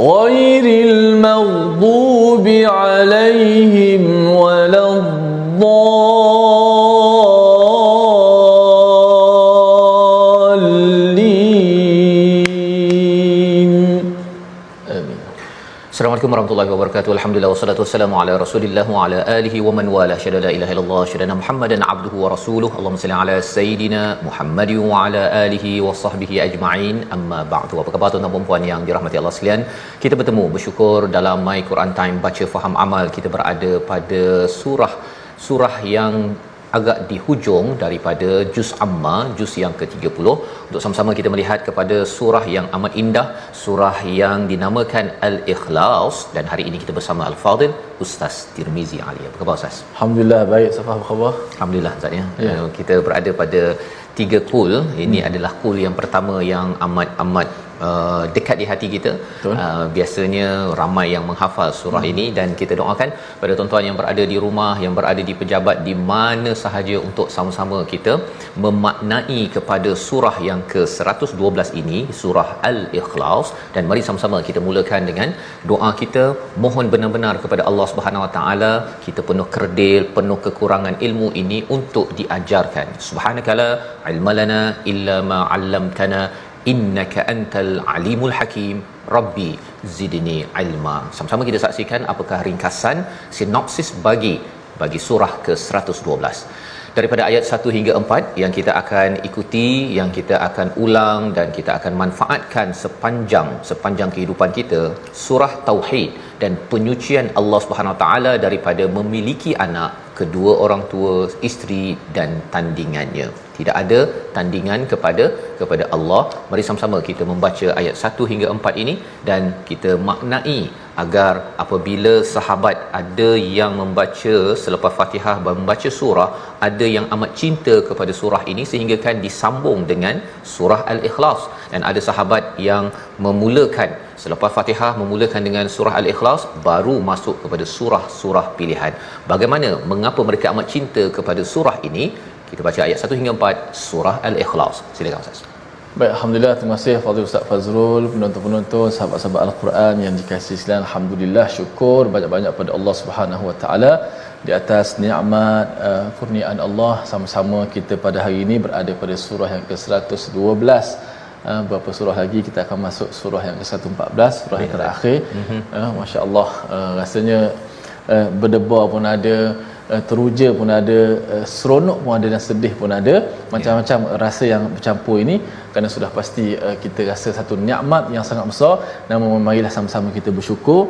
غير المغضوب عليهم ولا Assalamualaikum warahmatullahi wabarakatuh. Alhamdulillah wassalatu wassalamu ala Rasulillah wa ala alihi wa man wala. Syada la ilaha illallah, syada Muhammadan abduhu wa rasuluhu. Allahumma salli ala sayidina Muhammad wa ala alihi wa sahbihi ajma'in. Amma ba'du. Apa khabar tuan-tuan dan puan yang dirahmati Allah sekalian? Kita bertemu bersyukur dalam My Quran Time baca faham amal. Kita berada pada surah surah yang agak di hujung daripada juz amma juz yang ke-30 untuk sama-sama kita melihat kepada surah yang amat indah surah yang dinamakan al-ikhlas. Dan hari ini kita bersama al-fadil ustaz Tirmizi Ali. Apa khabar ustaz? Alhamdulillah baik. Safa apa khabar? Alhamdulillah ustaz ya. Ya. Kita berada pada tiga kul ini Hmm. adalah kul yang pertama yang amat amat uh, dekat di hati kita Betul. uh, biasanya ramai yang menghafal surah Hmm. ini dan kita doakan pada tuan-tuan yang berada di rumah yang berada di pejabat di mana sahaja untuk sama-sama kita memaknai kepada surah yang ke-112 ini surah al-ikhlas dan mari sama-sama kita mulakan dengan doa kita mohon benar-benar kepada Allah Subhanahu Wa Taala kita penuh kerdil penuh kekurangan ilmu ini untuk diajarkan subhanakala ilmalana illa ma 'allamtana innaka antal alimul hakim. Rabbi zidni ilma. Sama-sama kita saksikan apakah ringkasan sinopsis bagi bagi surah ke-112. Daripada ayat 1 hingga 4 yang kita akan ikuti yang kita akan ulang dan kita akan manfaatkan sepanjang sepanjang kehidupan kita surah tauhid dan penyucian Allah Subhanahu taala daripada memiliki anak kedua orang tua isteri dan tandingannya tidak ada tandingan kepada kepada Allah. Mari sama-sama kita membaca ayat 1 hingga 4 ini dan kita maknai agar apabila sahabat ada yang membaca selepas Fatihah membaca surah ada yang amat cinta kepada surah ini sehingga kan disambung dengan surah al-ikhlas. Dan ada sahabat yang memulakan selepas Fatihah memulakan dengan surah al-ikhlas baru masuk kepada surah-surah pilihan. Bagaimana mengapa mereka amat cinta kepada surah ini kita baca ayat 1 hingga 4 surah al-ikhlas. Silakan ustaz. Baik, Alhamdulillah, terima kasih Fadil Ustaz Fazrul, penonton-penonton, sahabat-sahabat Al-Quran yang dikasihi sekalian. Alhamdulillah, syukur banyak-banyak pada Allah Subhanahu Wa Taala. Di atas nikmat uh, kurniaan Allah sama-sama kita pada hari ini berada pada surah yang ke-112. Uh, berapa surah lagi? Kita akan masuk surah yang ke-114, surah yang terakhir. Uh, Masya-Allah, uh, rasanya uh, berdebar pun ada, uh, teruja pun ada, uh, seronok pun ada dan sedih pun ada. Macam-macam rasa yang bercampur ini kerana sudah pasti uh, kita rasa satu nikmat yang sangat besar. Namun marilah sama-sama kita bersyukur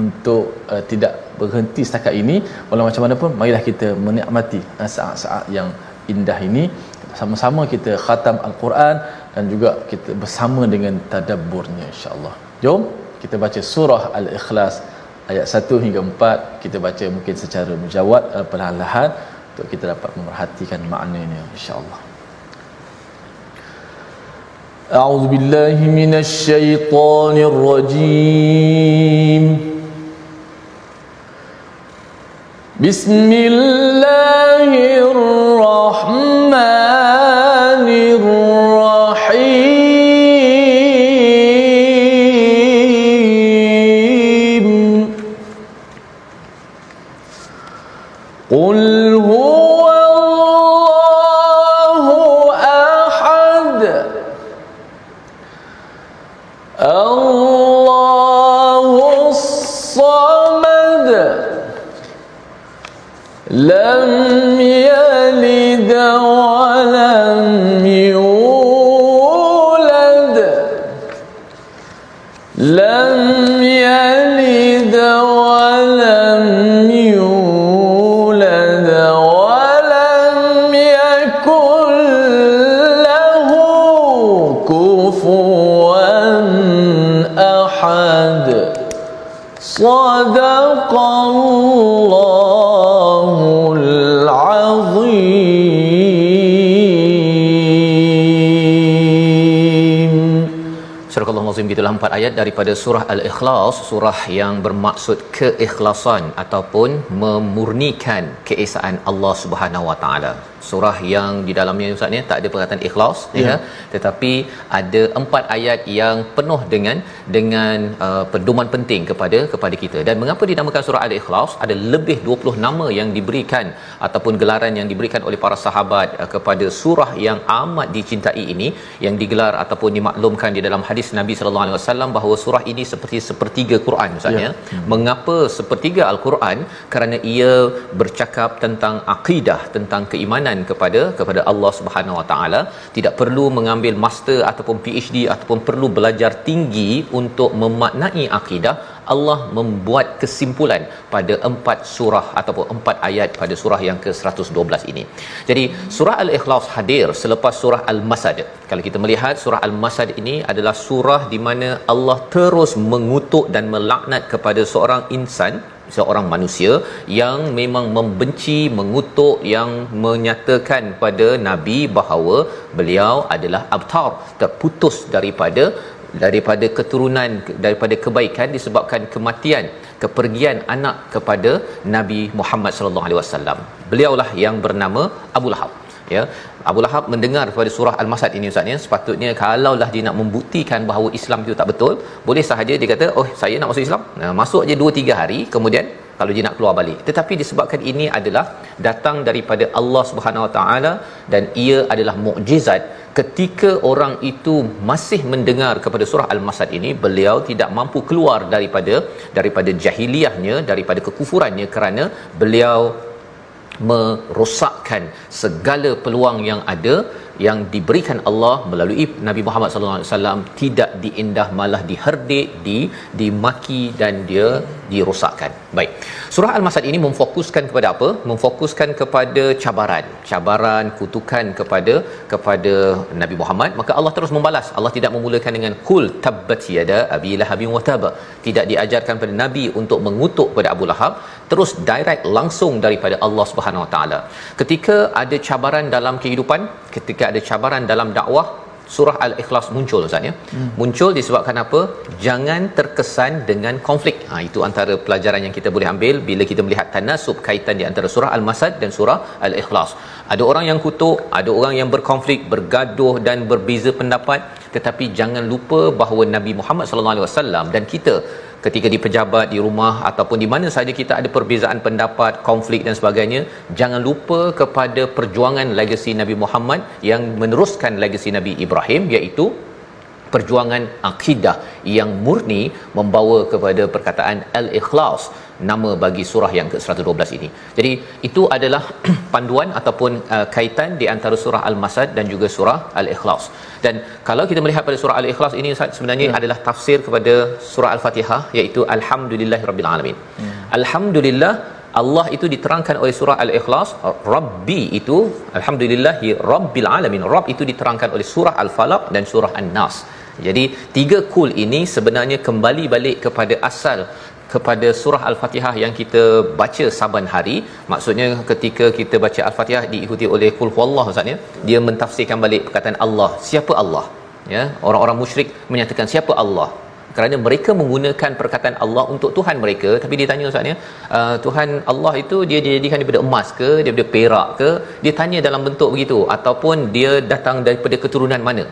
untuk uh, tidak berhenti setakat ini. Walau macam mana pun marilah kita menikmati uh, saat-saat yang indah ini sama-sama kita khatam al-Quran dan juga kita bersama dengan tadabburnya insya-Allah. Jom kita baca surah al-Ikhlas ayat 1 hingga 4 kita baca mungkin secara mujawad uh, perlahan-lahan untuk kita dapat memerhatikan maknanya insya-Allah. أعوذ بالله من الشيطان الرجيم بسم الله الرحمن kufuwan ahad Sadaqallahul Azim Surah Allah Azim gitulah empat ayat daripada surah Al-Ikhlas surah yang bermaksud keikhlasan ataupun memurnikan keesaan Allah Subhanahu Wa Taala surah yang di dalamnya ustaz ni tak ada perkataan ikhlas ya. ya tetapi ada empat ayat yang penuh dengan dengan uh, pedoman penting kepada kepada kita dan mengapa dinamakan surah al-ikhlas ada lebih 20 nama yang diberikan ataupun gelaran yang diberikan oleh para sahabat uh, kepada surah yang amat dicintai ini yang digelar ataupun dimaklumkan di dalam hadis Nabi sallallahu alaihi wasallam bahawa surah ini seperti sepertiga Quran ustaz ya, ya. Hmm. mengapa sepertiga al-Quran kerana ia bercakap tentang akidah tentang keimanan keimanan kepada kepada Allah Subhanahu Wa Taala tidak perlu mengambil master ataupun PhD ataupun perlu belajar tinggi untuk memaknai akidah Allah membuat kesimpulan pada empat surah ataupun empat ayat pada surah yang ke-112 ini. Jadi surah Al-Ikhlas hadir selepas surah Al-Masad. Kalau kita melihat surah Al-Masad ini adalah surah di mana Allah terus mengutuk dan melaknat kepada seorang insan seorang manusia yang memang membenci mengutuk yang menyatakan pada nabi bahawa beliau adalah abtar terputus daripada daripada keturunan daripada kebaikan disebabkan kematian kepergian anak kepada Nabi Muhammad sallallahu alaihi wasallam. Beliaulah yang bernama Abu Lahab. Ya, Abu Lahab mendengar pada surah Al-Masad ini Ustaz ya, sepatutnya kalaulah dia nak membuktikan bahawa Islam itu tak betul, boleh sahaja dia kata, "Oh, saya nak masuk Islam." Nah, masuk aja 2 3 hari, kemudian kalau dia nak keluar balik. Tetapi disebabkan ini adalah datang daripada Allah Subhanahu Wa Taala dan ia adalah mukjizat ketika orang itu masih mendengar kepada surah al-masad ini beliau tidak mampu keluar daripada daripada jahiliahnya daripada kekufurannya kerana beliau merosakkan segala peluang yang ada yang diberikan Allah melalui Nabi Muhammad sallallahu alaihi wasallam tidak diindah malah diherdik di dimaki dan dia dirosakkan. Baik. Surah Al-Masad ini memfokuskan kepada apa? Memfokuskan kepada cabaran, cabaran kutukan kepada kepada Nabi Muhammad. Maka Allah terus membalas. Allah tidak memulakan dengan kul tabbat yada abi lahabin wa tab. Tidak diajarkan pada Nabi untuk mengutuk pada Abu Lahab, terus direct langsung daripada Allah Subhanahu Wa Taala. Ketika ada cabaran dalam kehidupan, ketika ada cabaran dalam dakwah, surah al-ikhlas muncul ustaz ya. Hmm. muncul disebabkan apa? Jangan terkesan dengan konflik. Ha itu antara pelajaran yang kita boleh ambil bila kita melihat tanasub kaitan di antara surah al-masad dan surah al-ikhlas. Ada orang yang kutuk ada orang yang berkonflik bergaduh dan berbeza pendapat tetapi jangan lupa bahawa Nabi Muhammad sallallahu alaihi wasallam dan kita ketika di pejabat di rumah ataupun di mana saja kita ada perbezaan pendapat konflik dan sebagainya jangan lupa kepada perjuangan legasi Nabi Muhammad yang meneruskan legasi Nabi Ibrahim iaitu perjuangan akidah yang murni membawa kepada perkataan al-ikhlas nama bagi surah yang ke-112 ini. Jadi itu adalah panduan ataupun uh, kaitan di antara surah Al-Masad dan juga surah Al-Ikhlas. Dan kalau kita melihat pada surah Al-Ikhlas ini Ustaz sebenarnya ya. adalah tafsir kepada surah Al-Fatihah iaitu alhamdulillahirabbil alamin. Ya. Alhamdulillah Allah itu diterangkan oleh surah Al-Ikhlas Rabbi itu alhamdulillahi rabbil alamin. Rabb itu diterangkan oleh surah Al-Falaq dan surah An-Nas. Jadi tiga kul ini sebenarnya kembali balik kepada asal kepada surah al-Fatihah yang kita baca saban hari. Maksudnya ketika kita baca al-Fatihah diikuti oleh kul huwallah ustaz ya. Dia mentafsirkan balik perkataan Allah. Siapa Allah? Ya orang-orang musyrik menyatakan siapa Allah? Kerana mereka menggunakan perkataan Allah untuk Tuhan mereka. Tapi dia tanya ustaz ya uh, Tuhan Allah itu dia dijadikan daripada emas ke daripada perak ke? Dia tanya dalam bentuk begitu. Ataupun dia datang daripada keturunan mana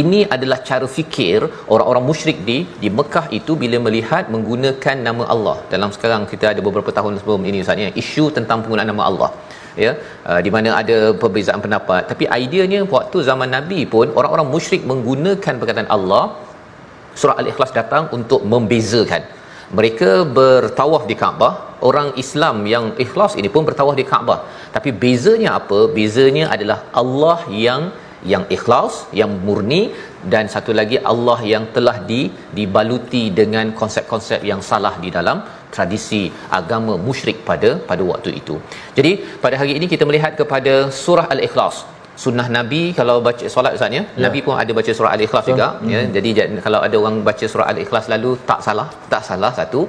ini adalah cara fikir orang-orang musyrik di di Mekah itu bila melihat menggunakan nama Allah. Dalam sekarang kita ada beberapa tahun sebelum ini Ustaz ya, isu tentang penggunaan nama Allah. Ya, uh, di mana ada perbezaan pendapat. Tapi ideanya waktu zaman Nabi pun orang-orang musyrik menggunakan perkataan Allah surah Al-Ikhlas datang untuk membezakan. Mereka bertawaf di Kaabah, orang Islam yang ikhlas ini pun bertawaf di Kaabah. Tapi bezanya apa? Bezanya adalah Allah yang yang ikhlas yang murni dan satu lagi Allah yang telah di dibaluti dengan konsep-konsep yang salah di dalam tradisi agama musyrik pada pada waktu itu. Jadi pada hari ini kita melihat kepada surah al-ikhlas sunnah nabi kalau baca solat ustaz ya, ya. nabi pun ada baca surah al-ikhlas so, juga hmm. ya jadi kalau ada orang baca surah al-ikhlas lalu tak salah tak salah satu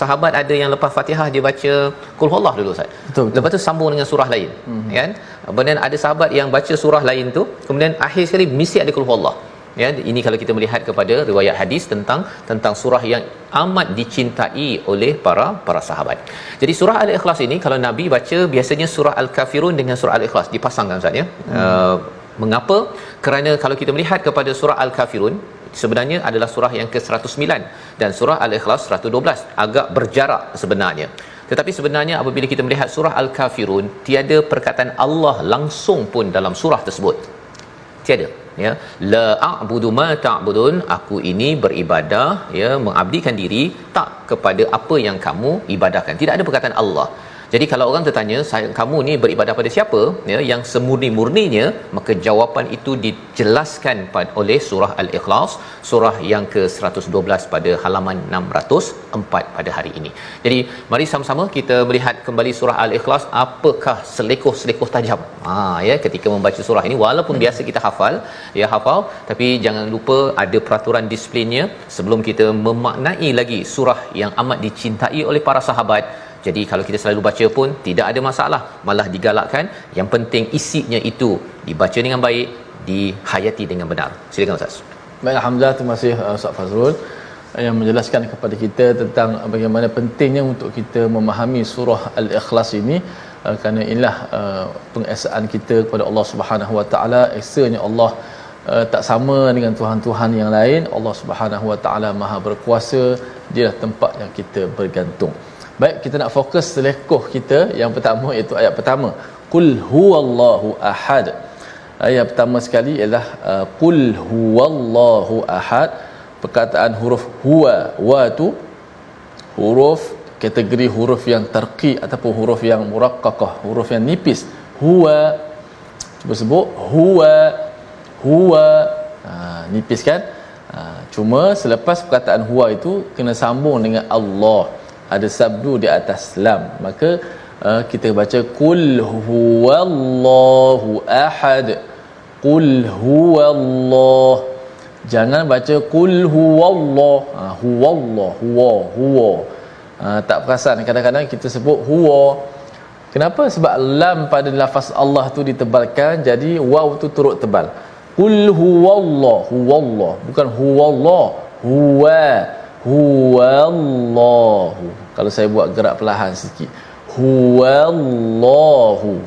sahabat ada yang lepas fatihah dia baca qul huwallah dulu ustaz betul, betul. lepas tu sambung dengan surah lain hmm. kan kemudian ada sahabat yang baca surah lain tu kemudian akhir sekali mesti ada qul huwallah ya ini kalau kita melihat kepada riwayat hadis tentang tentang surah yang amat dicintai oleh para para sahabat. Jadi surah al-ikhlas ini kalau nabi baca biasanya surah al-kafirun dengan surah al-ikhlas dipasangkan Ustaz ya. Hmm. Uh, mengapa? Kerana kalau kita melihat kepada surah al-kafirun sebenarnya adalah surah yang ke-109 dan surah al-ikhlas 112 agak berjarak sebenarnya. Tetapi sebenarnya apabila kita melihat surah al-kafirun tiada perkataan Allah langsung pun dalam surah tersebut. Tiada ya. La a'budu ma ta'budun. Aku ini beribadah ya mengabdikan diri tak kepada apa yang kamu ibadahkan. Tidak ada perkataan Allah jadi kalau orang tertanya saya kamu ni beribadah pada siapa ya yang semurni-murninya maka jawapan itu dijelaskan oleh surah al-ikhlas surah yang ke-112 pada halaman 604 pada hari ini. Jadi mari sama-sama kita melihat kembali surah al-ikhlas apakah selekoh-selekoh tajam. Ha ya ketika membaca surah ini walaupun biasa kita hafal ya hafal tapi jangan lupa ada peraturan disiplinnya sebelum kita memaknai lagi surah yang amat dicintai oleh para sahabat jadi kalau kita selalu baca pun tidak ada masalah, malah digalakkan. Yang penting isinya itu dibaca dengan baik, dihayati dengan benar. Silakan Ustaz. Baik, alhamdulillah terima kasih uh, Ustaz Fazrul uh, yang menjelaskan kepada kita tentang bagaimana pentingnya untuk kita memahami surah Al-Ikhlas ini uh, kerana inilah pengesaan kita kepada Allah Subhanahu Wa Taala esanya Allah tak sama dengan tuhan-tuhan yang lain Allah Subhanahu Wa Taala Maha berkuasa dia tempat yang kita bergantung Baik, kita nak fokus selekoh kita yang pertama iaitu ayat pertama. Qul huwallahu ahad. Ayat pertama sekali ialah uh, qul huwallahu ahad. Perkataan huruf huwa wa tu huruf kategori huruf yang terqi ataupun huruf yang muraqqaqah, huruf yang nipis. Huwa cuba sebut huwa huwa ha, nipis kan? Ha, cuma selepas perkataan huwa itu kena sambung dengan Allah ada sabdu di atas lam. Maka uh, kita baca qul huwallahu ahad. Qul huwallah. Jangan baca qul huwallah. Ha, huwallah huwa huwa. Ha, tak perasan. Kadang-kadang kita sebut huwa. Kenapa? Sebab lam pada lafaz Allah tu ditebalkan jadi waw tu turut tebal. Qul huwallah huwallah. Bukan huwallah huwa huwallahu. Kalau saya buat gerak perlahan sikit. Huwallahu.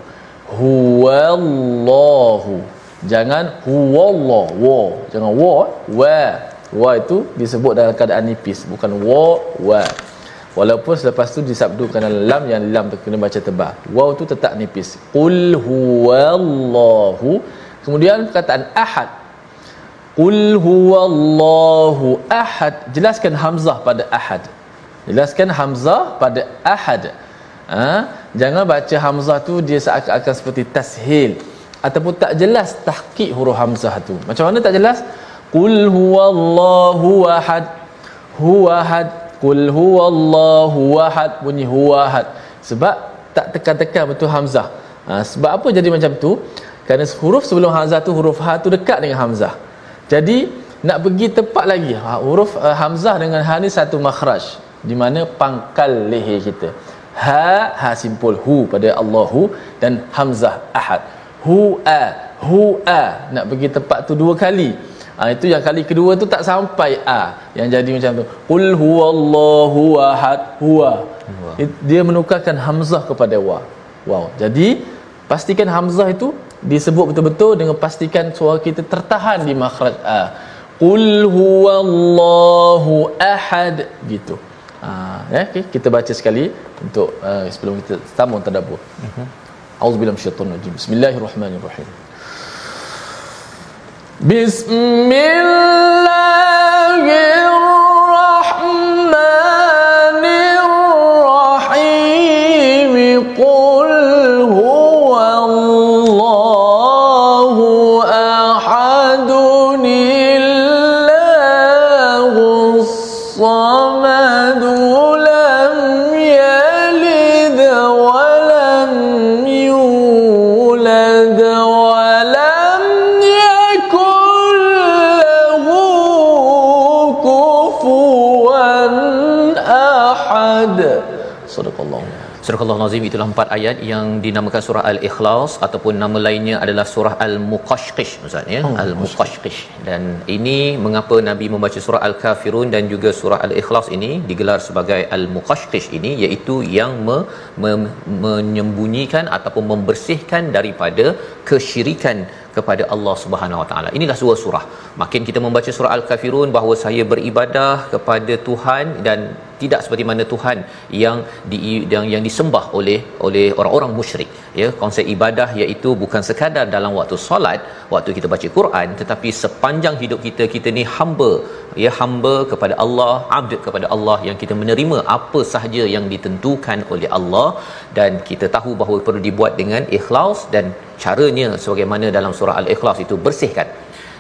Huwallahu. Jangan huwallah wa jangan wa wa. Wa itu disebut dalam keadaan nipis. Bukan wa wa. Walaupun selepas tu disabdukan dalam lam yang lam tu kena baca tebal. Wa tu tetap nipis. Qul huwallahu. Kemudian perkataan ahad Qul huwallahu ahad. Jelaskan hamzah pada ahad. Jelaskan hamzah pada ahad. Ha? Jangan baca hamzah tu dia seakan-akan seperti tashil ataupun tak jelas tahqiq huruf hamzah tu. Macam mana tak jelas? Qul huwallahu ahad. Huwa ahad. Qul huwallahu ahad. Bunyi huwa ahad. Sebab tak tekan-tekan betul hamzah. Ha? sebab apa jadi macam tu? Kerana huruf sebelum hamzah tu huruf ha tu dekat dengan hamzah. Jadi nak pergi tepat lagi ha, huruf uh, hamzah dengan ha ni satu makhraj di mana pangkal leher kita. Ha ha simpul hu pada Allahu dan hamzah ahad. Hu a hu a nak pergi tepat tu dua kali. Ha, itu yang kali kedua tu tak sampai a yang jadi macam tu. Qul huwallahu ahad huwa. Dia menukarkan hamzah kepada wa. Wow. Jadi pastikan hamzah itu disebut betul-betul dengan pastikan suara kita tertahan di makhraj. A qul huwallahu ahad gitu. Ha ya okay, kita baca sekali untuk uh, sebelum kita tamu tadabbur. Uh-huh. auzubillahi minasyaitonir rajim bismillahirrahmanirrahim. Bismillahirrahmanirrahim Surah Al-Nazim itulah empat ayat yang dinamakan surah Al-Ikhlas ataupun nama lainnya adalah surah Al-Muqashqish Ustaz ya? Oh, Al-Muqashqish. Dan ini mengapa Nabi membaca surah Al-Kafirun dan juga surah Al-Ikhlas ini digelar sebagai Al-Muqashqish ini iaitu yang me, me, menyembunyikan ataupun membersihkan daripada kesyirikan kepada Allah Subhanahu Wa Taala. Inilah sebuah surah. Makin kita membaca surah Al-Kafirun bahawa saya beribadah kepada Tuhan dan tidak seperti mana Tuhan yang di yang, yang disembah oleh oleh orang-orang musyrik ya konsep ibadah iaitu bukan sekadar dalam waktu solat waktu kita baca Quran tetapi sepanjang hidup kita kita ni hamba ya hamba kepada Allah abd kepada Allah yang kita menerima apa sahaja yang ditentukan oleh Allah dan kita tahu bahawa perlu dibuat dengan ikhlas dan caranya sebagaimana dalam surah al-ikhlas itu bersihkan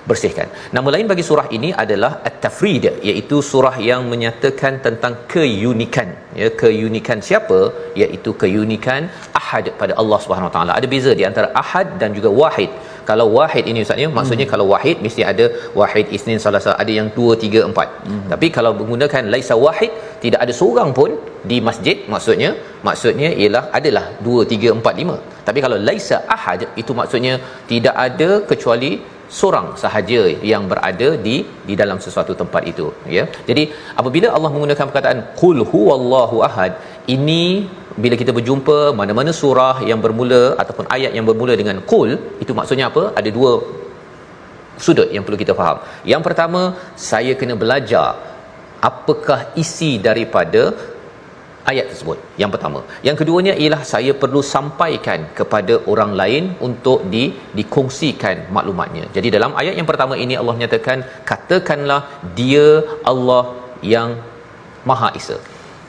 bersihkan. Nama lain bagi surah ini adalah At-Tafrid iaitu surah yang menyatakan tentang keunikan ya keunikan siapa iaitu keunikan Ahad pada Allah Subhanahu Wa Taala. Ada beza di antara Ahad dan juga Wahid. Kalau wahid ini ustaz ya maksudnya hmm. kalau wahid mesti ada wahid isnin salasa ada yang 2 3 4. Hmm. Tapi kalau menggunakan laisa wahid tidak ada seorang pun di masjid maksudnya maksudnya ialah adalah 2 3 4 5. Tapi kalau laisa ahad itu maksudnya tidak ada kecuali seorang sahaja yang berada di di dalam sesuatu tempat itu ya. Jadi apabila Allah menggunakan perkataan qul huwallahu ahad ini bila kita berjumpa mana-mana surah yang bermula ataupun ayat yang bermula dengan qul itu maksudnya apa? Ada dua sudut yang perlu kita faham. Yang pertama saya kena belajar apakah isi daripada ayat tersebut. Yang pertama. Yang keduanya ialah saya perlu sampaikan kepada orang lain untuk di dikongsikan maklumatnya. Jadi dalam ayat yang pertama ini Allah nyatakan katakanlah dia Allah yang maha esa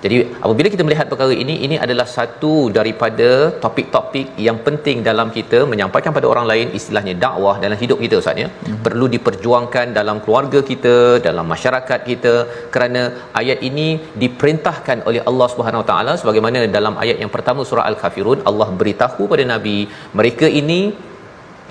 jadi apabila kita melihat perkara ini ini adalah satu daripada topik-topik yang penting dalam kita menyampaikan pada orang lain istilahnya dakwah dalam hidup kita Ustaz ya. Hmm. Perlu diperjuangkan dalam keluarga kita, dalam masyarakat kita kerana ayat ini diperintahkan oleh Allah Subhanahu Wa Taala sebagaimana dalam ayat yang pertama surah Al-Kafirun Allah beritahu pada nabi mereka ini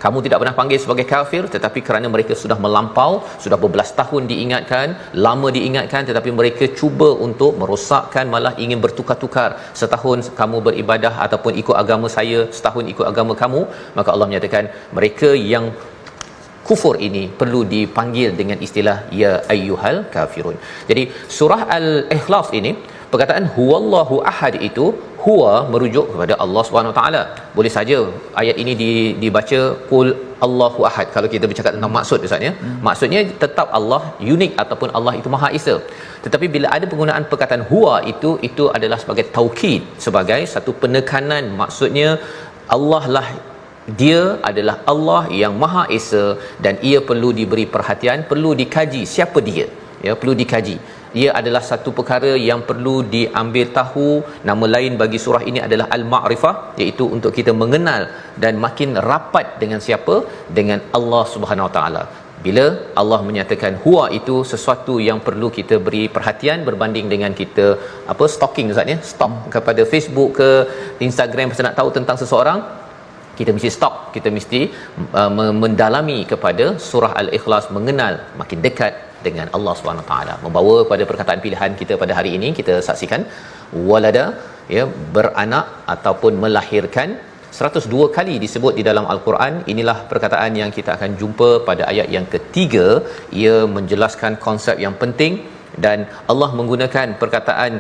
kamu tidak pernah panggil sebagai kafir tetapi kerana mereka sudah melampau sudah berbelas tahun diingatkan lama diingatkan tetapi mereka cuba untuk merosakkan malah ingin bertukar-tukar. Setahun kamu beribadah ataupun ikut agama saya setahun ikut agama kamu maka Allah menyatakan mereka yang kufur ini perlu dipanggil dengan istilah ya ayyuhal kafirun. Jadi surah al-ikhlas ini perkataan huwallahu ahad itu huwa merujuk kepada Allah Subhanahu taala. Boleh saja ayat ini di, dibaca qul Allahu ahad. Kalau kita bercakap tentang maksud ustaz ya. Hmm. maksudnya tetap Allah unik ataupun Allah itu maha esa. Tetapi bila ada penggunaan perkataan huwa itu itu adalah sebagai taukid sebagai satu penekanan. Maksudnya Allah lah dia adalah Allah yang maha esa dan ia perlu diberi perhatian perlu dikaji siapa dia ya perlu dikaji ia adalah satu perkara yang perlu diambil tahu. Nama lain bagi surah ini adalah al-ma'rifah iaitu untuk kita mengenal dan makin rapat dengan siapa? Dengan Allah Subhanahu Wa Taala. Bila Allah menyatakan huwa itu sesuatu yang perlu kita beri perhatian berbanding dengan kita apa stalking ustaz ya? Stalk kepada Facebook ke Instagram pasal nak tahu tentang seseorang kita mesti stop kita mesti uh, mendalami kepada surah al-ikhlas mengenal makin dekat dengan Allah Subhanahu taala. Membawa pada perkataan pilihan kita pada hari ini kita saksikan walada ya beranak ataupun melahirkan. 102 kali disebut di dalam al-Quran. Inilah perkataan yang kita akan jumpa pada ayat yang ketiga. Ia menjelaskan konsep yang penting dan Allah menggunakan perkataan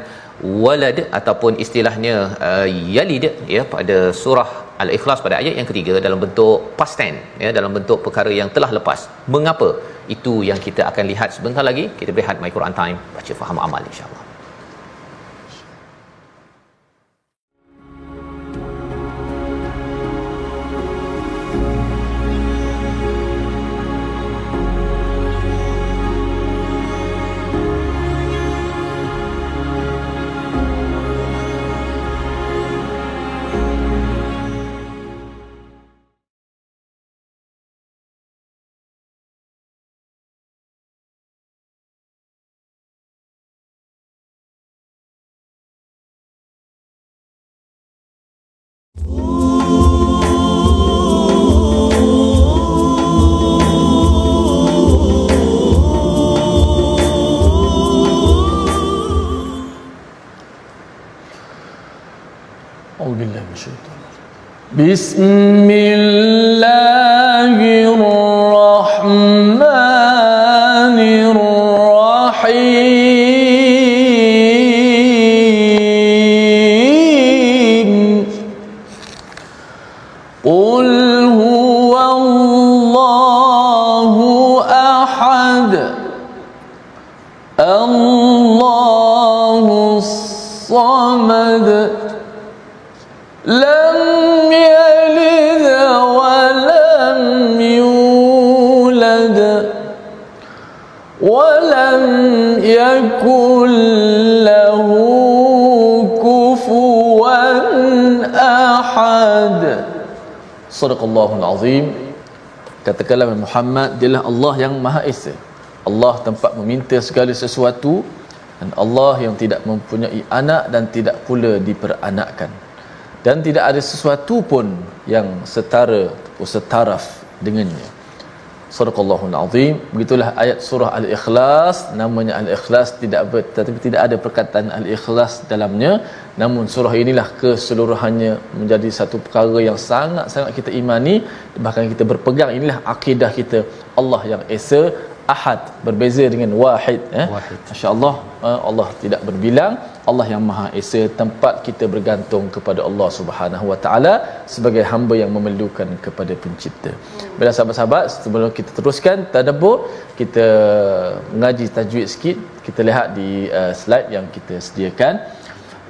walad ataupun istilahnya uh, yalid ya pada surah al-ikhlas pada ayat yang ketiga dalam bentuk past tense ya dalam bentuk perkara yang telah lepas. Mengapa? Itu yang kita akan lihat sebentar lagi. Kita berehat my Quran time. Baca faham amal insyaallah بسم الله الرحمن الرحيم قل هو الله أحد الله الصمد لم Sadaqallahul Azim. Katakanlah Muhammad Dialah Allah yang Maha Esa. Allah tempat meminta segala sesuatu Dan Allah yang tidak mempunyai anak Dan tidak pula diperanakkan. Dan tidak ada sesuatu pun Yang setara Atau setaraf dengannya. Sadaqallahul Azim. Begitulah ayat surah Al-Ikhlas. Namanya Al-Ikhlas tidak ber, tetapi tidak ada perkataan Al-Ikhlas dalamnya. Namun surah inilah keseluruhannya menjadi satu perkara yang sangat-sangat kita imani. Bahkan kita berpegang inilah akidah kita. Allah yang esa ahad berbeza dengan wahid eh? Wahid. masya-Allah eh, Allah tidak berbilang. Allah yang maha esa tempat kita bergantung kepada Allah Subhanahu wa taala sebagai hamba yang memerlukan kepada pencipta. Bila sahabat-sahabat sebelum kita teruskan tadabbur kita mengaji tajwid sikit. Kita lihat di uh, slide yang kita sediakan.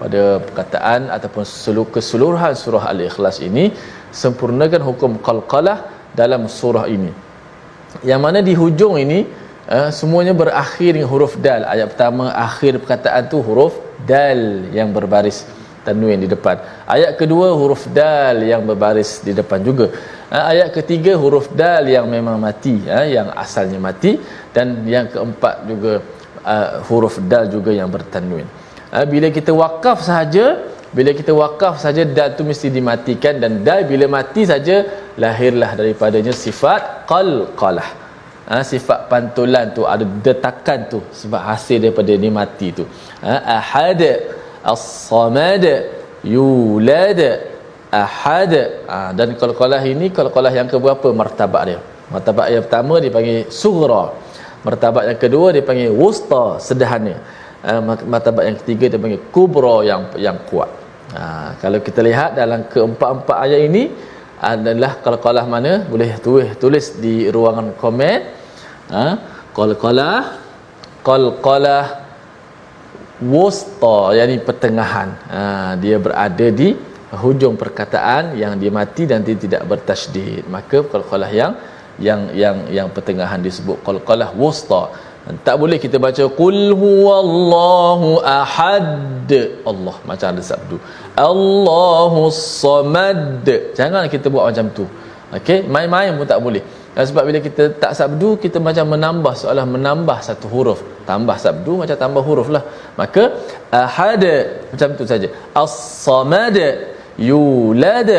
Pada perkataan ataupun seluruh keseluruhan surah al-ikhlas ini sempurnakan hukum qalqalah dalam surah ini yang mana di hujung ini uh, semuanya berakhir dengan huruf dal. Ayat pertama akhir perkataan tu huruf dal yang berbaris tanwin di depan. Ayat kedua huruf dal yang berbaris di depan juga. Uh, ayat ketiga huruf dal yang memang mati uh, yang asalnya mati. Dan yang keempat juga uh, huruf dal juga yang bertanwin uh, bila kita wakaf sahaja bila kita wakaf saja dal tu mesti dimatikan. Dan dal bila mati saja lahirlah daripadanya sifat qalqalah. Ha, sifat pantulan tu ada detakan tu sebab hasil daripada dia mati tu. Ha, ahad as-samad yulad ahad. Ha, dan qalqalah ini qalqalah yang keberapa? Martabat dia. Martabat yang pertama dipanggil sughra. Martabat yang kedua dipanggil wusta sederhana uh, martabat yang ketiga dia panggil kubra yang yang kuat. Ha, kalau kita lihat dalam keempat-empat ayat ini adalah qalqalah mana? Boleh tulis tulis di ruangan komen. Ha? Qalqalah qalqalah wusta yakni pertengahan. Ha, dia berada di hujung perkataan yang dia mati dan dia tidak bertasydid. Maka qalqalah yang yang yang yang pertengahan disebut qalqalah wusta. Tak boleh kita baca qul huwallahu ahad. Allah macam ada sabdu Allahu samad. Jangan kita buat macam tu. Okey? Main-main pun tak boleh. Dan sebab bila kita tak sabdu kita macam menambah seolah menambah satu huruf. Tambah sabdu macam tambah huruf lah. Maka ahad macam tu saja. As-samad yulad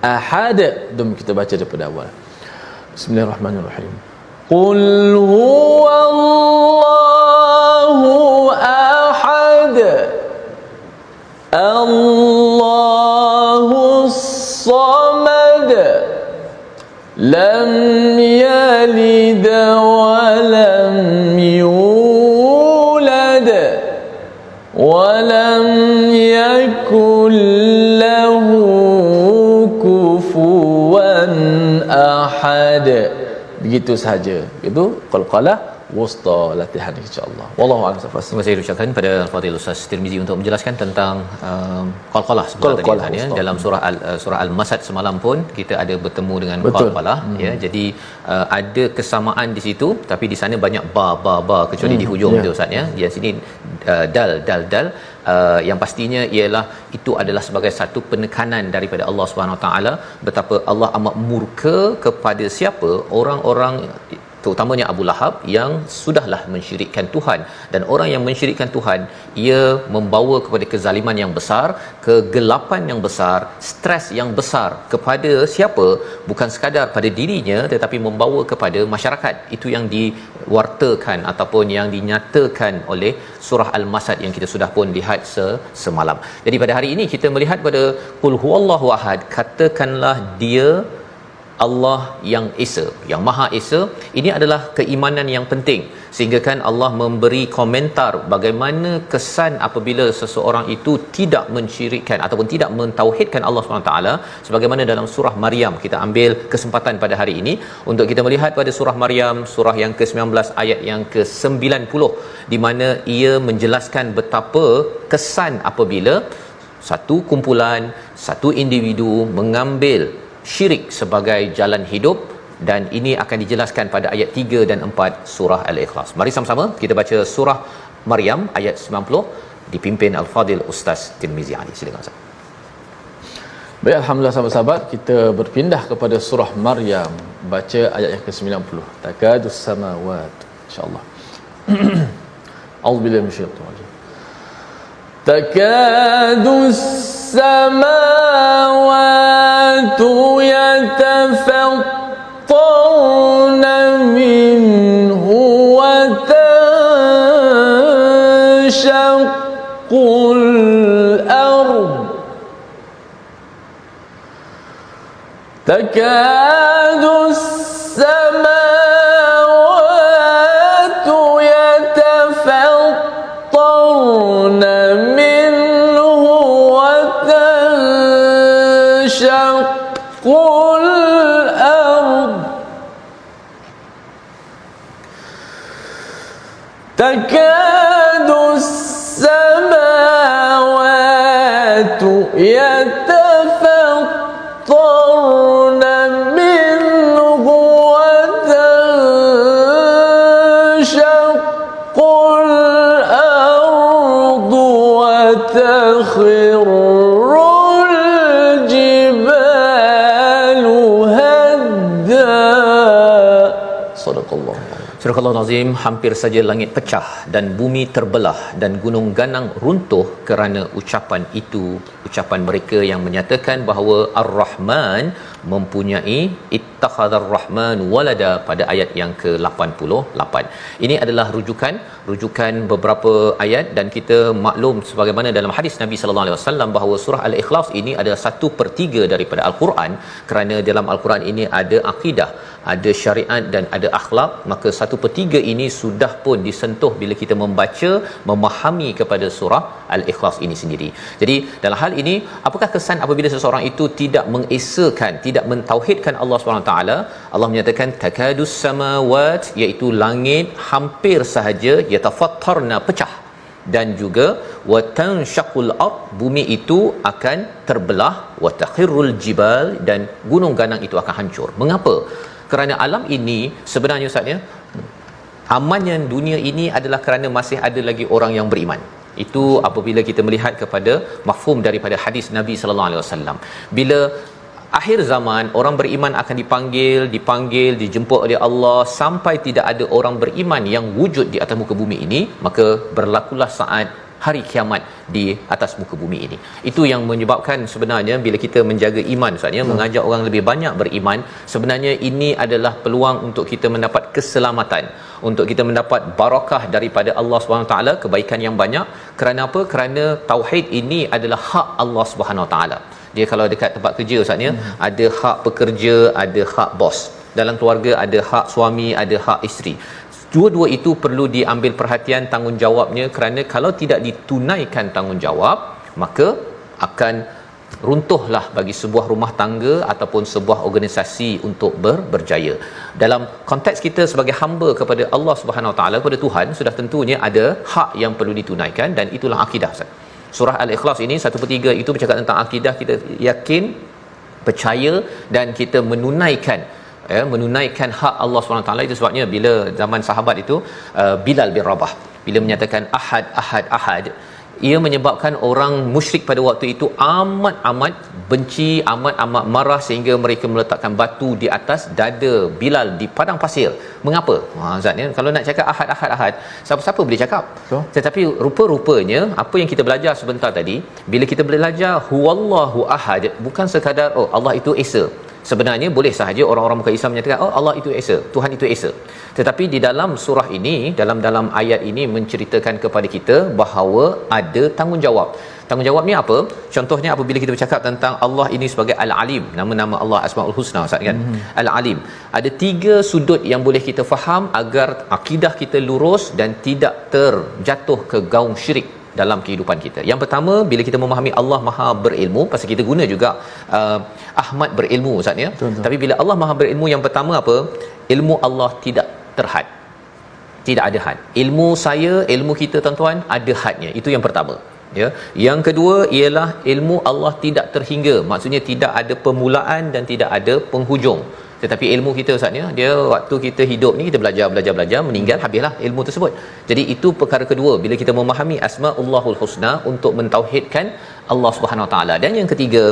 ahad. Dum kita baca daripada awal. Bismillahirrahmanirrahim. Qul huwallahu ahad. Allah لم يلد ولم يولد ولم يكن له كفوا احد begitu sahaja itu qalqalah wusta latihan insya-Allah. Wallahu a'lam safas Terima kasih ucapkan pada Fadil Ustaz Tirmizi untuk menjelaskan tentang um, qalqalah sebenarnya Qalqalah, tadi ya. Dalam surah al uh, surah al-masad semalam pun kita ada bertemu dengan qalqalah ya. Jadi uh, ada kesamaan di situ tapi di sana banyak ba ba ba kecuali Hmm, di hujung ya. tu Ustaz ya. Di sini uh, dal dal dal. Uh, yang pastinya ialah itu adalah sebagai satu penekanan daripada Allah Subhanahu Wa taala betapa Allah amat murka kepada siapa orang-orang terutamanya Abu Lahab yang sudahlah mensyirikkan Tuhan. Dan orang yang mensyirikkan Tuhan ia membawa kepada kezaliman yang besar kegelapan yang besar stres yang besar kepada siapa? Bukan sekadar pada dirinya tetapi membawa kepada masyarakat. Itu yang diwartakan ataupun yang dinyatakan oleh surah al-masad yang kita sudah pun lihat se- semalam. Jadi pada hari ini kita melihat pada qul huwallahu ahad katakanlah dia Allah yang Esa, yang Maha Esa, ini adalah keimanan yang penting. Sehingga kan Allah memberi komentar bagaimana kesan apabila seseorang itu tidak mensyirikkan ataupun tidak mentauhidkan Allah SWT sebagaimana dalam surah Maryam. Kita ambil kesempatan pada hari ini untuk kita melihat pada surah Maryam, surah yang ke-19 ayat yang ke-90 di mana ia menjelaskan betapa kesan apabila satu kumpulan, satu individu mengambil syirik sebagai jalan hidup dan ini akan dijelaskan pada ayat 3 dan 4 surah Al-Ikhlas. Mari sama-sama kita baca surah Maryam ayat 90 dipimpin Al-Fadil Ustaz Tirmizi Ali. Silakan Ustaz. Baik, Alhamdulillah sahabat-sahabat, kita berpindah kepada surah Maryam. Baca ayat yang ke-90. Takadus samawat. InsyaAllah. A'udzubillahi minasyaitanir rajim. تكاد السماوات يتفطرن منه وتنشق الأرض. تكاد السماوات تكاد السماوات يتفطرن منه وتنشق الأرض وتخر Surah Al-Azim hampir saja langit pecah dan bumi terbelah dan gunung ganang runtuh kerana ucapan itu ucapan mereka yang menyatakan bahawa Ar-Rahman mempunyai ittakhadhar rahman walada pada ayat yang ke-88. Ini adalah rujukan rujukan beberapa ayat dan kita maklum sebagaimana dalam hadis Nabi sallallahu alaihi wasallam bahawa surah Al-Ikhlas ini adalah satu per tiga daripada Al-Quran kerana dalam Al-Quran ini ada akidah, ada syariat dan ada akhlak maka satu per tiga ini sudah pun disentuh bila kita membaca memahami kepada surah Al-Ikhlas ini sendiri. Jadi dalam hal ini apakah kesan apabila seseorang itu tidak mengesakan, tidak mentauhidkan Allah SWT Allah menyatakan takadus samawat iaitu langit hampir sahaja yatafattarna pecah. Dan juga watan syaqul ard bumi itu akan terbelah watakhirul jibal dan gunung ganang itu akan hancur. Mengapa kerana alam ini sebenarnya ustaz ya amannya dunia ini adalah kerana masih ada lagi orang yang beriman. Itu apabila kita melihat kepada mafhum daripada hadis Nabi sallallahu alaihi wasallam. Bila akhir zaman orang beriman akan dipanggil dipanggil dijemput oleh Allah sampai tidak ada orang beriman yang wujud di atas muka bumi ini maka berlakulah saat hari kiamat di atas muka bumi ini. Itu yang menyebabkan sebenarnya bila kita menjaga iman sebenarnya hmm. mengajak orang lebih banyak beriman, sebenarnya ini adalah peluang untuk kita mendapat keselamatan, untuk kita mendapat barakah daripada Allah Subhanahu taala, kebaikan yang banyak. Kerana apa? Kerana tauhid ini adalah hak Allah Subhanahu taala. Dia kalau dekat tempat kerja ustaznya, hmm. ada hak pekerja, ada hak bos. Dalam keluarga ada hak suami, ada hak isteri dua-dua itu perlu diambil perhatian tanggungjawabnya kerana kalau tidak ditunaikan tanggungjawab maka akan runtuhlah bagi sebuah rumah tangga ataupun sebuah organisasi untuk ber, berjaya. Dalam konteks kita sebagai hamba kepada Allah Subhanahu Wa Taala kepada Tuhan sudah tentunya ada hak yang perlu ditunaikan dan itulah akidah. Surah Al-Ikhlas ini satu per tiga itu bercakap tentang akidah kita yakin percaya dan kita menunaikan ya menunaikan hak Allah SWT itu sebabnya bila zaman sahabat itu uh, Bilal bin Rabah bila menyatakan ahad ahad ahad ia menyebabkan orang musyrik pada waktu itu amat amat benci amat amat marah sehingga mereka meletakkan batu di atas dada Bilal di padang pasir. Mengapa? Ha Ustaz ya kalau nak cakap ahad ahad ahad siapa-siapa boleh cakap. So? tetapi rupa-rupanya apa yang kita belajar sebentar tadi bila kita belajar huwallahu ahad bukan sekadar oh Allah itu esa sebenarnya boleh sahaja orang-orang muka Islam menyatakan oh Allah itu esa Tuhan itu esa. Tetapi di dalam surah ini dalam dalam ayat ini menceritakan kepada kita bahawa ada tanggungjawab. Tanggungjawab ni apa? Contohnya apabila kita bercakap tentang Allah ini sebagai al-alim nama-nama Allah asmaul husna ustaz kan? Mm-hmm. al-alim. Ada tiga sudut yang boleh kita faham agar akidah kita lurus dan tidak terjatuh ke gaung syirik dalam kehidupan kita. Yang pertama bila kita memahami Allah Maha berilmu pasal kita guna juga uh, Ahmad berilmu ustaz ya. Tapi bila Allah Maha berilmu yang pertama apa? Ilmu Allah tidak terhad. Tidak ada had. Ilmu saya, ilmu kita tuan-tuan ada hadnya. Itu yang pertama. Ya. Yang kedua ialah ilmu Allah tidak terhingga. Maksudnya tidak ada permulaan dan tidak ada penghujung tetapi ilmu kita ustaz ya dia waktu kita hidup ni kita belajar belajar belajar meninggal habislah ilmu tersebut. Jadi itu perkara kedua. Bila kita memahami asmaullahul husna untuk mentauhidkan Allah Subhanahu Wa taala. Dan yang ketiga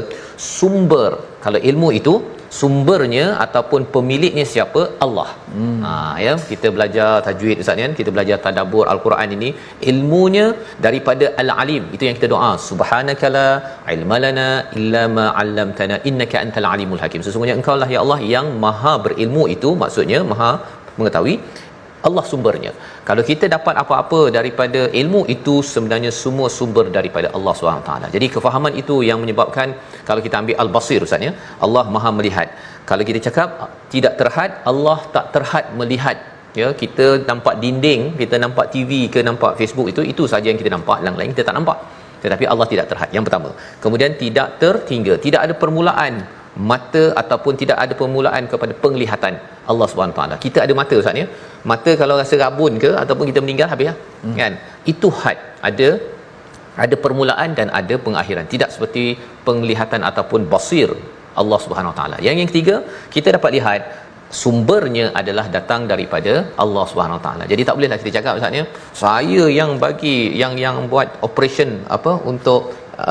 sumber. Kalau ilmu itu sumbernya ataupun pemiliknya siapa? Allah. Hmm. Ha ya kita belajar tajwid ustaz kan kita belajar tadabbur al-Quran ini. Ilmunya daripada al-alim. Itu yang kita doa. Subhanakala ilmalana illa ma 'allamtana innaka antal alimul hakim. Sesungguhnya engkau lah ya Allah yang maha berilmu itu. Maksudnya maha mengetahui Allah sumbernya. Kalau kita dapat apa-apa daripada ilmu itu sebenarnya semua sumber daripada Allah SWT. Jadi kefahaman itu yang menyebabkan kalau kita ambil al-basir ustaz ya, Allah Maha melihat. Kalau kita cakap tidak terhad, Allah tak terhad melihat. Ya, kita nampak dinding, kita nampak TV ke nampak Facebook itu itu saja yang kita nampak, yang lain kita tak nampak. Tetapi Allah tidak terhad. Yang pertama. Kemudian tidak tertinggal, tidak ada permulaan mata ataupun tidak ada permulaan kepada penglihatan Allah Subhanahu taala. Kita ada mata Ustaz ya. Mata kalau rasa rabun ke ataupun kita meninggal habis lah. Hmm. Kan? Itu had. Ada ada permulaan dan ada pengakhiran. Tidak seperti penglihatan ataupun basir Allah Subhanahu taala. Yang yang ketiga, kita dapat lihat sumbernya adalah datang daripada Allah Subhanahu taala. Jadi tak bolehlah kita cakap Ustaz ya. Saya yang bagi yang yang buat operation apa untuk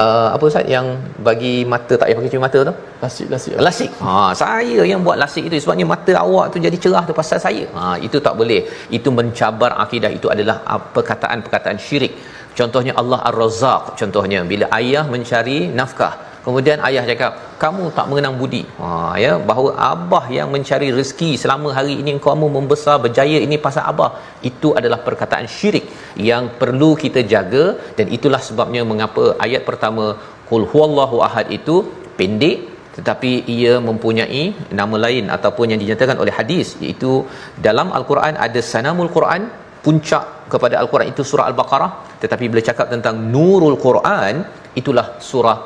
uh, apa Ustaz yang bagi mata tak payah pakai cermin mata tu? Lasik lasik. Lasik. Ha saya yang buat lasik itu sebabnya mata awak tu jadi cerah tu pasal saya. Ha itu tak boleh. Itu mencabar akidah itu adalah perkataan-perkataan syirik. Contohnya Allah Ar-Razzaq contohnya bila ayah mencari nafkah Kemudian ayah cakap, kamu tak mengenang budi. Ha, ya, bahawa abah yang mencari rezeki selama hari ini kamu membesar berjaya ini pasal abah. Itu adalah perkataan syirik yang perlu kita jaga dan itulah sebabnya mengapa ayat pertama qul huwallahu ahad itu pendek tetapi ia mempunyai nama lain ataupun yang dinyatakan oleh hadis iaitu dalam al-Quran ada sanamul Quran puncak kepada al-Quran itu surah al-Baqarah tetapi bila cakap tentang nurul Quran itulah surah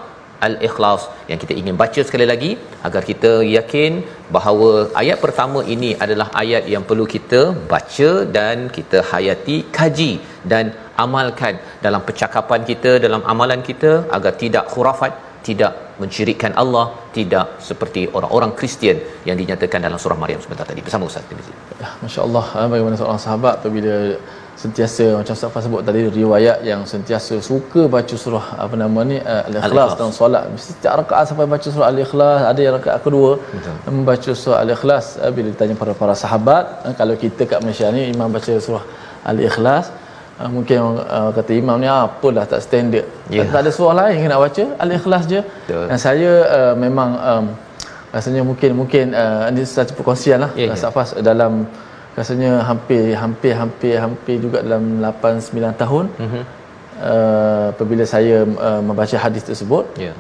Al-Ikhlas yang kita ingin baca sekali lagi agar kita yakin bahawa ayat pertama ini adalah ayat yang perlu kita baca dan kita hayati, kaji dan amalkan dalam percakapan kita, dalam amalan kita agar tidak khurafat, tidak mensyirikkan Allah, tidak seperti orang-orang Kristian yang dinyatakan dalam surah Maryam sebentar tadi. Bersama Ustaz Tirmizi. Ya, Masya-Allah, bagaimana seorang sahabat apabila sentiasa macam Ustaz Fah sebut tadi riwayat yang sentiasa suka baca surah apa nama ni uh, al-ikhlas dalam solat setiap rakaat sampai baca surah al-ikhlas ada yang rakaat kedua Betul. membaca surah al-ikhlas uh, bila ditanya para para sahabat uh, kalau kita kat Malaysia ni imam baca surah al-ikhlas uh, mungkin uh, kata imam ni apalah tak standard yeah. tak ada surah lain yang nak baca al-ikhlas je Betul. dan saya uh, memang um, rasanya mungkin mungkin uh, ini satu perkongsian lah yeah, yeah. Fas dalam rasanya hampir hampir hampir hampir juga dalam 8 9 tahun mm-hmm. uh, apabila saya uh, membaca hadis tersebut yeah.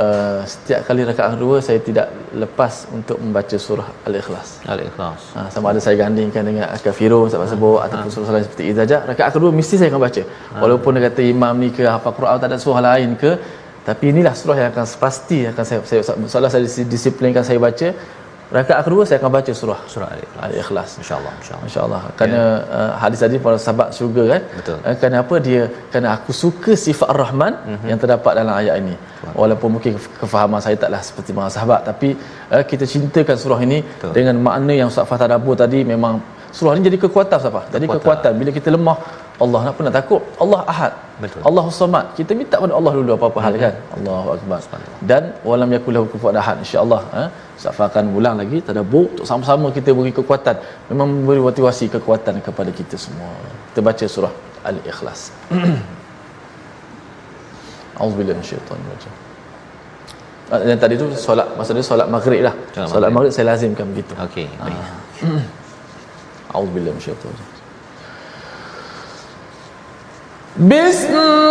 Uh, setiap kali rakaat kedua saya tidak lepas untuk membaca surah al-ikhlas al-ikhlas ha, sama ada saya gandingkan dengan al-kafirun sebab sebut ha. ataupun surah lain seperti itu rakaat kedua mesti saya akan baca ha. walaupun dia kata imam ni ke hafal Quran tak ada surah lain ke tapi inilah surah yang akan pasti akan saya saya saya disiplinkan saya baca Rakaat kedua saya akan baca surah surah Al-Ikhlas. Insya-Allah, insya-Allah. Insya-Allah. Kerana yeah. uh, hadis tadi para sahabat syurga kan? Betul. Uh, kenapa dia kerana aku suka sifat Ar-Rahman mm-hmm. yang terdapat dalam ayat ini. Betul. Walaupun mungkin kefahaman saya taklah seperti para sahabat tapi uh, kita cintakan surah ini Betul. dengan makna yang Ustaz Fatah Dabur tadi memang surah ni jadi kekuatan apa jadi kekuatan bila kita lemah Allah nak pernah takut. Allah Ahad. Betul. Allah Samad. Kita minta pada Allah dulu apa-apa hal kan? Allahu akbar. Dan walam yakulahu kufuwan ahad insyaallah ha? Safa akan ulang lagi. Tadabbur untuk sama-sama kita beri kekuatan. Memang memberi motivasi kekuatan kepada kita semua. Kita baca surah al-ikhlas. Auzubillahi minasyaitanir rajim. Ah, yang tadi tu solat. Maksudnya solat maghrib lah. Solat maghrib. saya lazimkan begitu. Okey ah. baik. Auzubillahi minasyaitanir rajim. بسم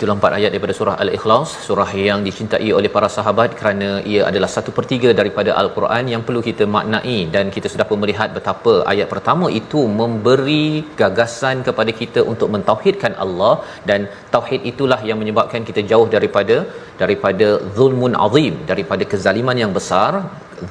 itulah empat ayat daripada surah Al-Ikhlas. Surah yang dicintai oleh para sahabat kerana ia adalah satu per tiga daripada Al-Quran yang perlu kita maknai dan kita sudah pun melihat betapa ayat pertama itu memberi gagasan kepada kita untuk mentauhidkan Allah dan tauhid itulah yang menyebabkan kita jauh daripada daripada zulmun azim daripada kezaliman yang besar.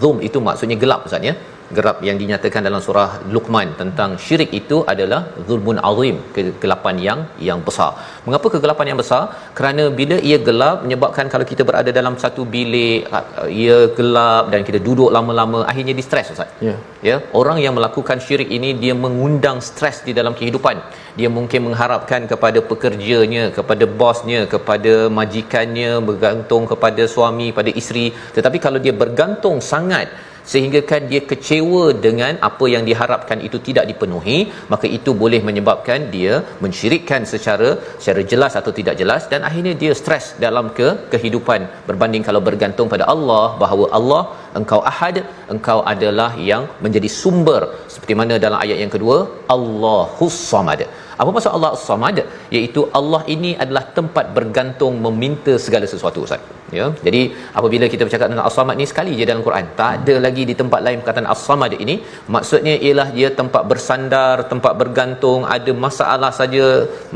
Zulm itu maksudnya gelap Ustaz ya gerap yang dinyatakan dalam surah Luqman tentang syirik itu adalah zulmun azim kegelapan yang yang besar. Mengapa kegelapan yang besar? Kerana bila ia gelap menyebabkan kalau kita berada dalam satu bilik uh, ia gelap dan kita duduk lama-lama akhirnya di stres Ustaz. Ya. Ya, orang yang melakukan syirik ini dia mengundang stres di dalam kehidupan. Dia mungkin mengharapkan kepada pekerjanya, kepada bosnya, kepada majikannya, bergantung kepada suami, pada isteri. Tetapi kalau dia bergantung sangat sehingga kan dia kecewa dengan apa yang diharapkan itu tidak dipenuhi maka itu boleh menyebabkan dia mensyirikkan secara secara jelas atau tidak jelas dan akhirnya dia stres dalam ke kehidupan. Berbanding kalau bergantung pada Allah bahawa Allah engkau ahad engkau adalah yang menjadi sumber. Seperti mana dalam ayat yang kedua? Allahus samad apa maksud Allah? As-Samad iaitu Allah ini adalah tempat bergantung meminta segala sesuatu Ustaz. Ya. Jadi apabila kita bercakap tentang As-Samad ni sekali je dalam Quran. Tak ada lagi di tempat lain perkataan As-Samad ini. Maksudnya ialah dia tempat bersandar tempat bergantung. Ada masalah saja.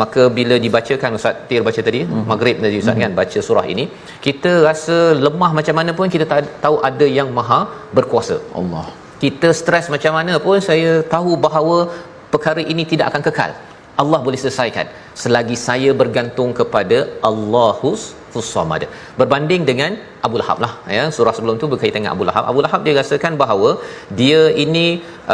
Maka bila dibacakan Ustaz Tir baca tadi mm-hmm. maghrib tadi Ustaz mm-hmm. kan baca surah ini kita rasa lemah macam mana pun kita ta- tahu ada yang maha berkuasa. Allah. Kita stres macam mana pun saya tahu bahawa perkara ini tidak akan kekal Allah boleh selesaikan. Selagi saya bergantung kepada Allahus Samad. Berbanding dengan Abu Lahab lah ya surah sebelum tu berkaitan dengan Abu Lahab. Abu Lahab dia rasakan bahawa dia ini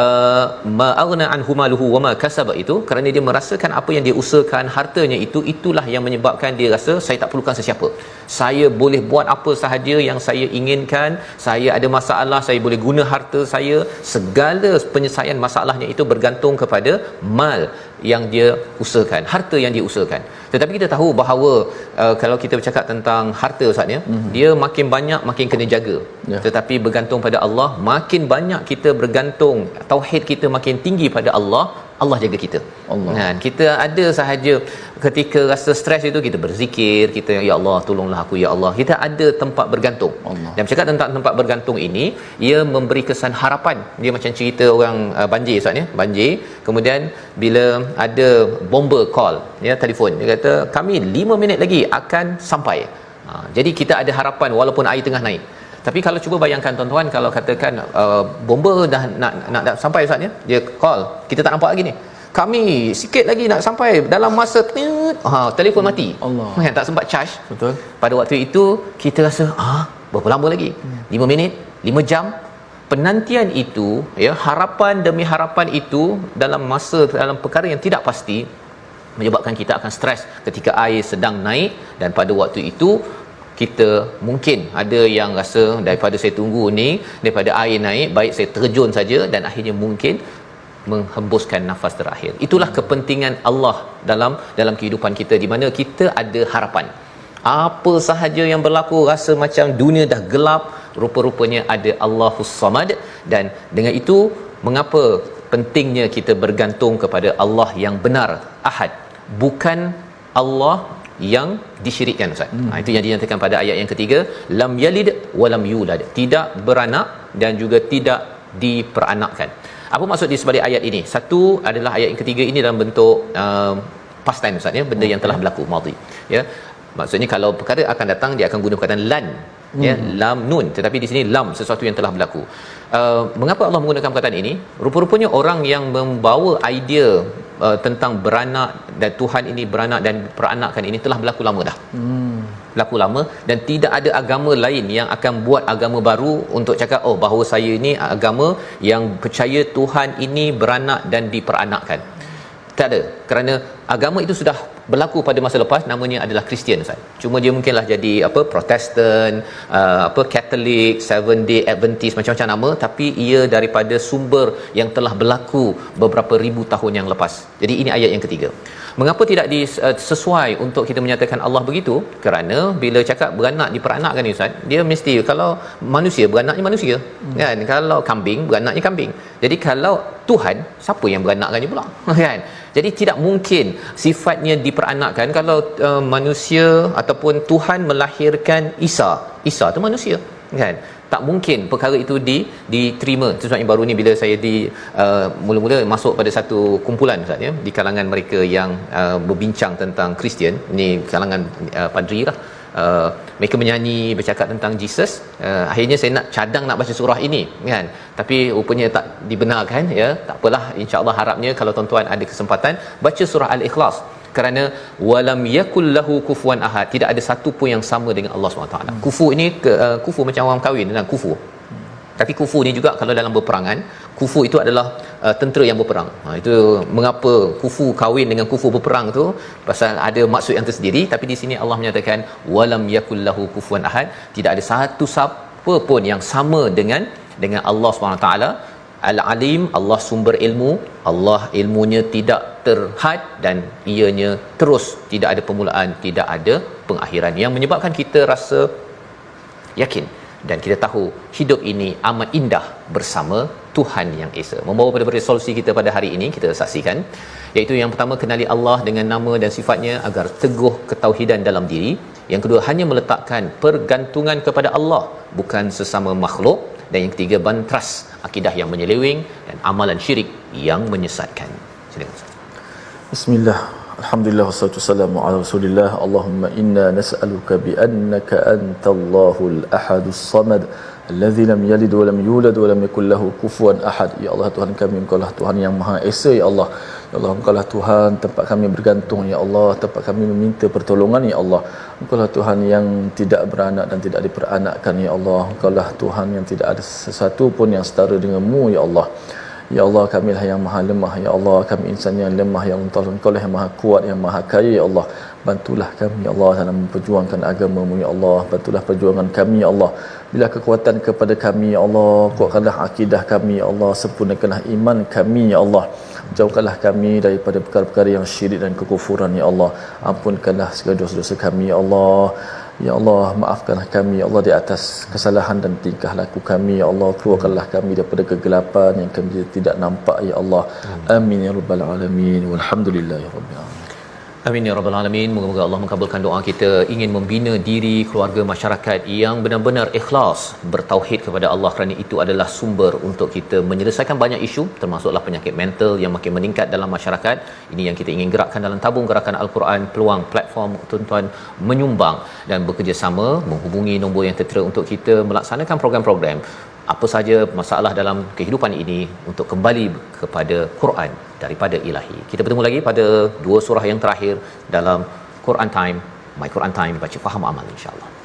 uh, ma'aghna anhu maluhu wa ma kasaba itu kerana dia merasakan apa yang dia usahakan hartanya itu itulah yang menyebabkan dia rasa saya tak perlukan sesiapa. Saya boleh buat apa sahaja yang saya inginkan. Saya ada masalah saya boleh guna harta saya segala penyelesaian masalahnya itu bergantung kepada mal yang dia usahakan, harta yang dia usahakan. Tetapi kita tahu bahawa uh, kalau kita bercakap tentang harta Ustaz ya, mm-hmm. dia makin banyak makin kena jaga. Ya. Tetapi bergantung pada Allah, makin banyak kita bergantung, tauhid kita makin tinggi pada Allah, Allah jaga kita. Allah. Kan? Kita ada sahaja ketika rasa stres itu kita berzikir, kita ya Allah tolonglah aku ya Allah. Kita ada tempat bergantung. Allah. Dan bercakap tentang tempat bergantung ini, ia memberi kesan harapan. Dia macam cerita orang uh, banjir Ustaz ya, banjir. Kemudian bila ada bomber call, ya telefon, dia kata kami 5 minit lagi akan sampai. Ha, jadi kita ada harapan walaupun air tengah naik. Tapi kalau cuba bayangkan tuan-tuan kalau katakan uh, bomber dah nak, nak nak sampai Ustaz ya, dia call, kita tak nampak lagi ni. Kami sikit lagi nak sampai dalam masa ha telefon mati. Allah. Kan tak sempat charge. betul Pada waktu itu kita rasa ah berapa lama lagi? Hmm. 5 minit, 5 jam. Penantian itu ya harapan demi harapan itu dalam masa dalam perkara yang tidak pasti menyebabkan kita akan stres ketika air sedang naik dan pada waktu itu kita mungkin ada yang rasa daripada saya tunggu ni daripada air naik baik saya terjun saja dan akhirnya mungkin menghembuskan nafas terakhir. Itulah kepentingan Allah dalam dalam kehidupan kita di mana kita ada harapan. Apa sahaja yang berlaku rasa macam dunia dah gelap, rupa-rupanya ada Allahus Samad dan dengan itu mengapa pentingnya kita bergantung kepada Allah yang benar ahad bukan Allah yang disyirikkan ustaz. Hmm. Ha, itu yang dinyatakan pada ayat yang ketiga lam yalid walam yulad tidak beranak dan juga tidak diperanakkan. Apa maksud di sebalik ayat ini? Satu adalah ayat yang ketiga ini dalam bentuk uh, past tense ustaz ya, benda yang telah berlaku madhi. Ya. Maksudnya kalau perkara akan datang dia akan guna perkataan lan hmm. ya lam nun tetapi di sini lam sesuatu yang telah berlaku. Uh, mengapa Allah menggunakan perkataan ini? Rupa-rupanya orang yang membawa idea uh, tentang beranak dan Tuhan ini beranak dan peranakkan ini telah berlaku lama dah. Hmm. Berlaku lama dan tidak ada agama lain yang akan buat agama baru untuk cakap oh bahawa saya ini agama yang percaya Tuhan ini beranak dan diperanakkan. Tak ada kerana agama itu sudah berlaku pada masa lepas namanya adalah Kristian Ustaz. Cuma dia mungkinlah jadi apa Protestan, uh, apa Catholic, Seven Day Adventist macam-macam nama tapi ia daripada sumber yang telah berlaku beberapa ribu tahun yang lepas. Jadi ini ayat yang ketiga. Mengapa tidak disesuai uh, untuk kita menyatakan Allah begitu? Kerana bila cakap beranak diperanakkan ni Ustaz, dia mesti kalau manusia beranaknya manusia. Hmm. Kan? Kalau kambing beranaknya kambing. Jadi kalau Tuhan, siapa yang beranakkannya pula? kan? Jadi tidak mungkin sifatnya diperanakkan kalau uh, manusia ataupun Tuhan melahirkan Isa. Isa tu manusia, kan? Tak mungkin perkara itu di diterima. Itu sebabnya baru ni bila saya di uh, mula-mula masuk pada satu kumpulan Ustaz ya di kalangan mereka yang uh, berbincang tentang Kristian, ni kalangan uh, padri lah. Uh, mereka menyanyi bercakap tentang Jesus. Uh, akhirnya saya nak cadang nak baca surah ini kan? Tapi rupanya tak dibenarkan ya. Tak apalah insyaallah harapnya kalau tuan-tuan ada kesempatan baca surah al-ikhlas. Kerana walam yakul lahu kufuwan ahad. Tidak ada satu pun yang sama dengan Allah SWT. Hmm. kufu ini ke, uh, kufu macam orang kahwin dengan kufu tapi kufu ni juga kalau dalam berperangan kufu itu adalah uh, tentera yang berperang. Ha, itu mengapa kufu kahwin dengan kufu berperang tu pasal ada maksud yang tersendiri. Tapi di sini Allah menyatakan walam yakul lahu kufuwan ahad. Tidak ada satu siapa pun yang sama dengan dengan Allah SWT Al-Alim Allah sumber ilmu. Allah ilmunya tidak terhad dan ianya terus tidak ada permulaan tidak ada pengakhiran. Yang menyebabkan kita rasa yakin dan kita tahu hidup ini amat indah bersama Tuhan yang Esa. Membawa pada resolusi kita pada hari ini kita saksikan iaitu yang pertama kenali Allah dengan nama dan sifatnya agar teguh ketauhidan dalam diri. Yang kedua hanya meletakkan pergantungan kepada Allah bukan sesama makhluk dan yang ketiga bantras akidah yang menyeleweng dan amalan syirik yang menyesatkan. Silakan. Bismillah. Alhamdulillah wassalatu wassalamu ala Rasulillah. Allahumma inna nas'aluka bi annaka antallahul ahadus samad alladzi lam yalid wa lam yulad wa lam yakul lahu kufuwan ahad. Ya Allah Tuhan kami Engkau lah Tuhan yang Maha Esa ya Allah. Ya Allah Engkau lah Tuhan tempat kami bergantung ya Allah, tempat kami meminta pertolongan ya Allah. Engkau lah Tuhan yang tidak beranak dan tidak diperanakkan ya Allah. Engkau lah Tuhan yang tidak ada sesuatu pun yang setara denganmu ya Allah. Ya Allah kami lah yang maha lemah. Ya Allah kami insan yang lemah Ya Allah Engkau lah yang maha kuat Yang maha kaya Ya Allah. Bantulah kami Ya Allah Dalam memperjuangkan agamamu Ya Allah. Bantulah perjuangan kami Ya Allah. Bila kekuatan kepada kami Ya Allah Kuatkanlah akidah kami Ya Allah. Sempurnakanlah iman kami Ya Allah. Jauhkanlah kami daripada perkara-perkara yang syirik dan kekufuran Ya Allah. Ampunkanlah segala dosa-dosa kami Ya Allah Ya Allah, maafkanlah kami Ya Allah di atas kesalahan dan tingkah laku kami Ya Allah, keluarkanlah kami daripada kegelapan yang kami tidak nampak Ya Allah. Amin ya rabbal alamin. Walhamdulillah ya rabbil alamin. Amin ya rabbal alamin. Moga-moga Allah mengabulkan doa kita ingin membina diri keluarga masyarakat yang benar-benar ikhlas bertauhid kepada Allah kerana itu adalah sumber untuk kita menyelesaikan banyak isu termasuklah penyakit mental yang makin meningkat dalam masyarakat. Ini yang kita ingin gerakkan dalam tabung gerakan Al-Quran peluang platform tuan-tuan menyumbang dan bekerjasama menghubungi nombor yang tertera untuk kita melaksanakan program-program apa saja masalah dalam kehidupan ini untuk kembali kepada Quran daripada ilahi. Kita bertemu lagi pada dua surah yang terakhir dalam Quran Time, My Quran Time baca faham amal insya-Allah.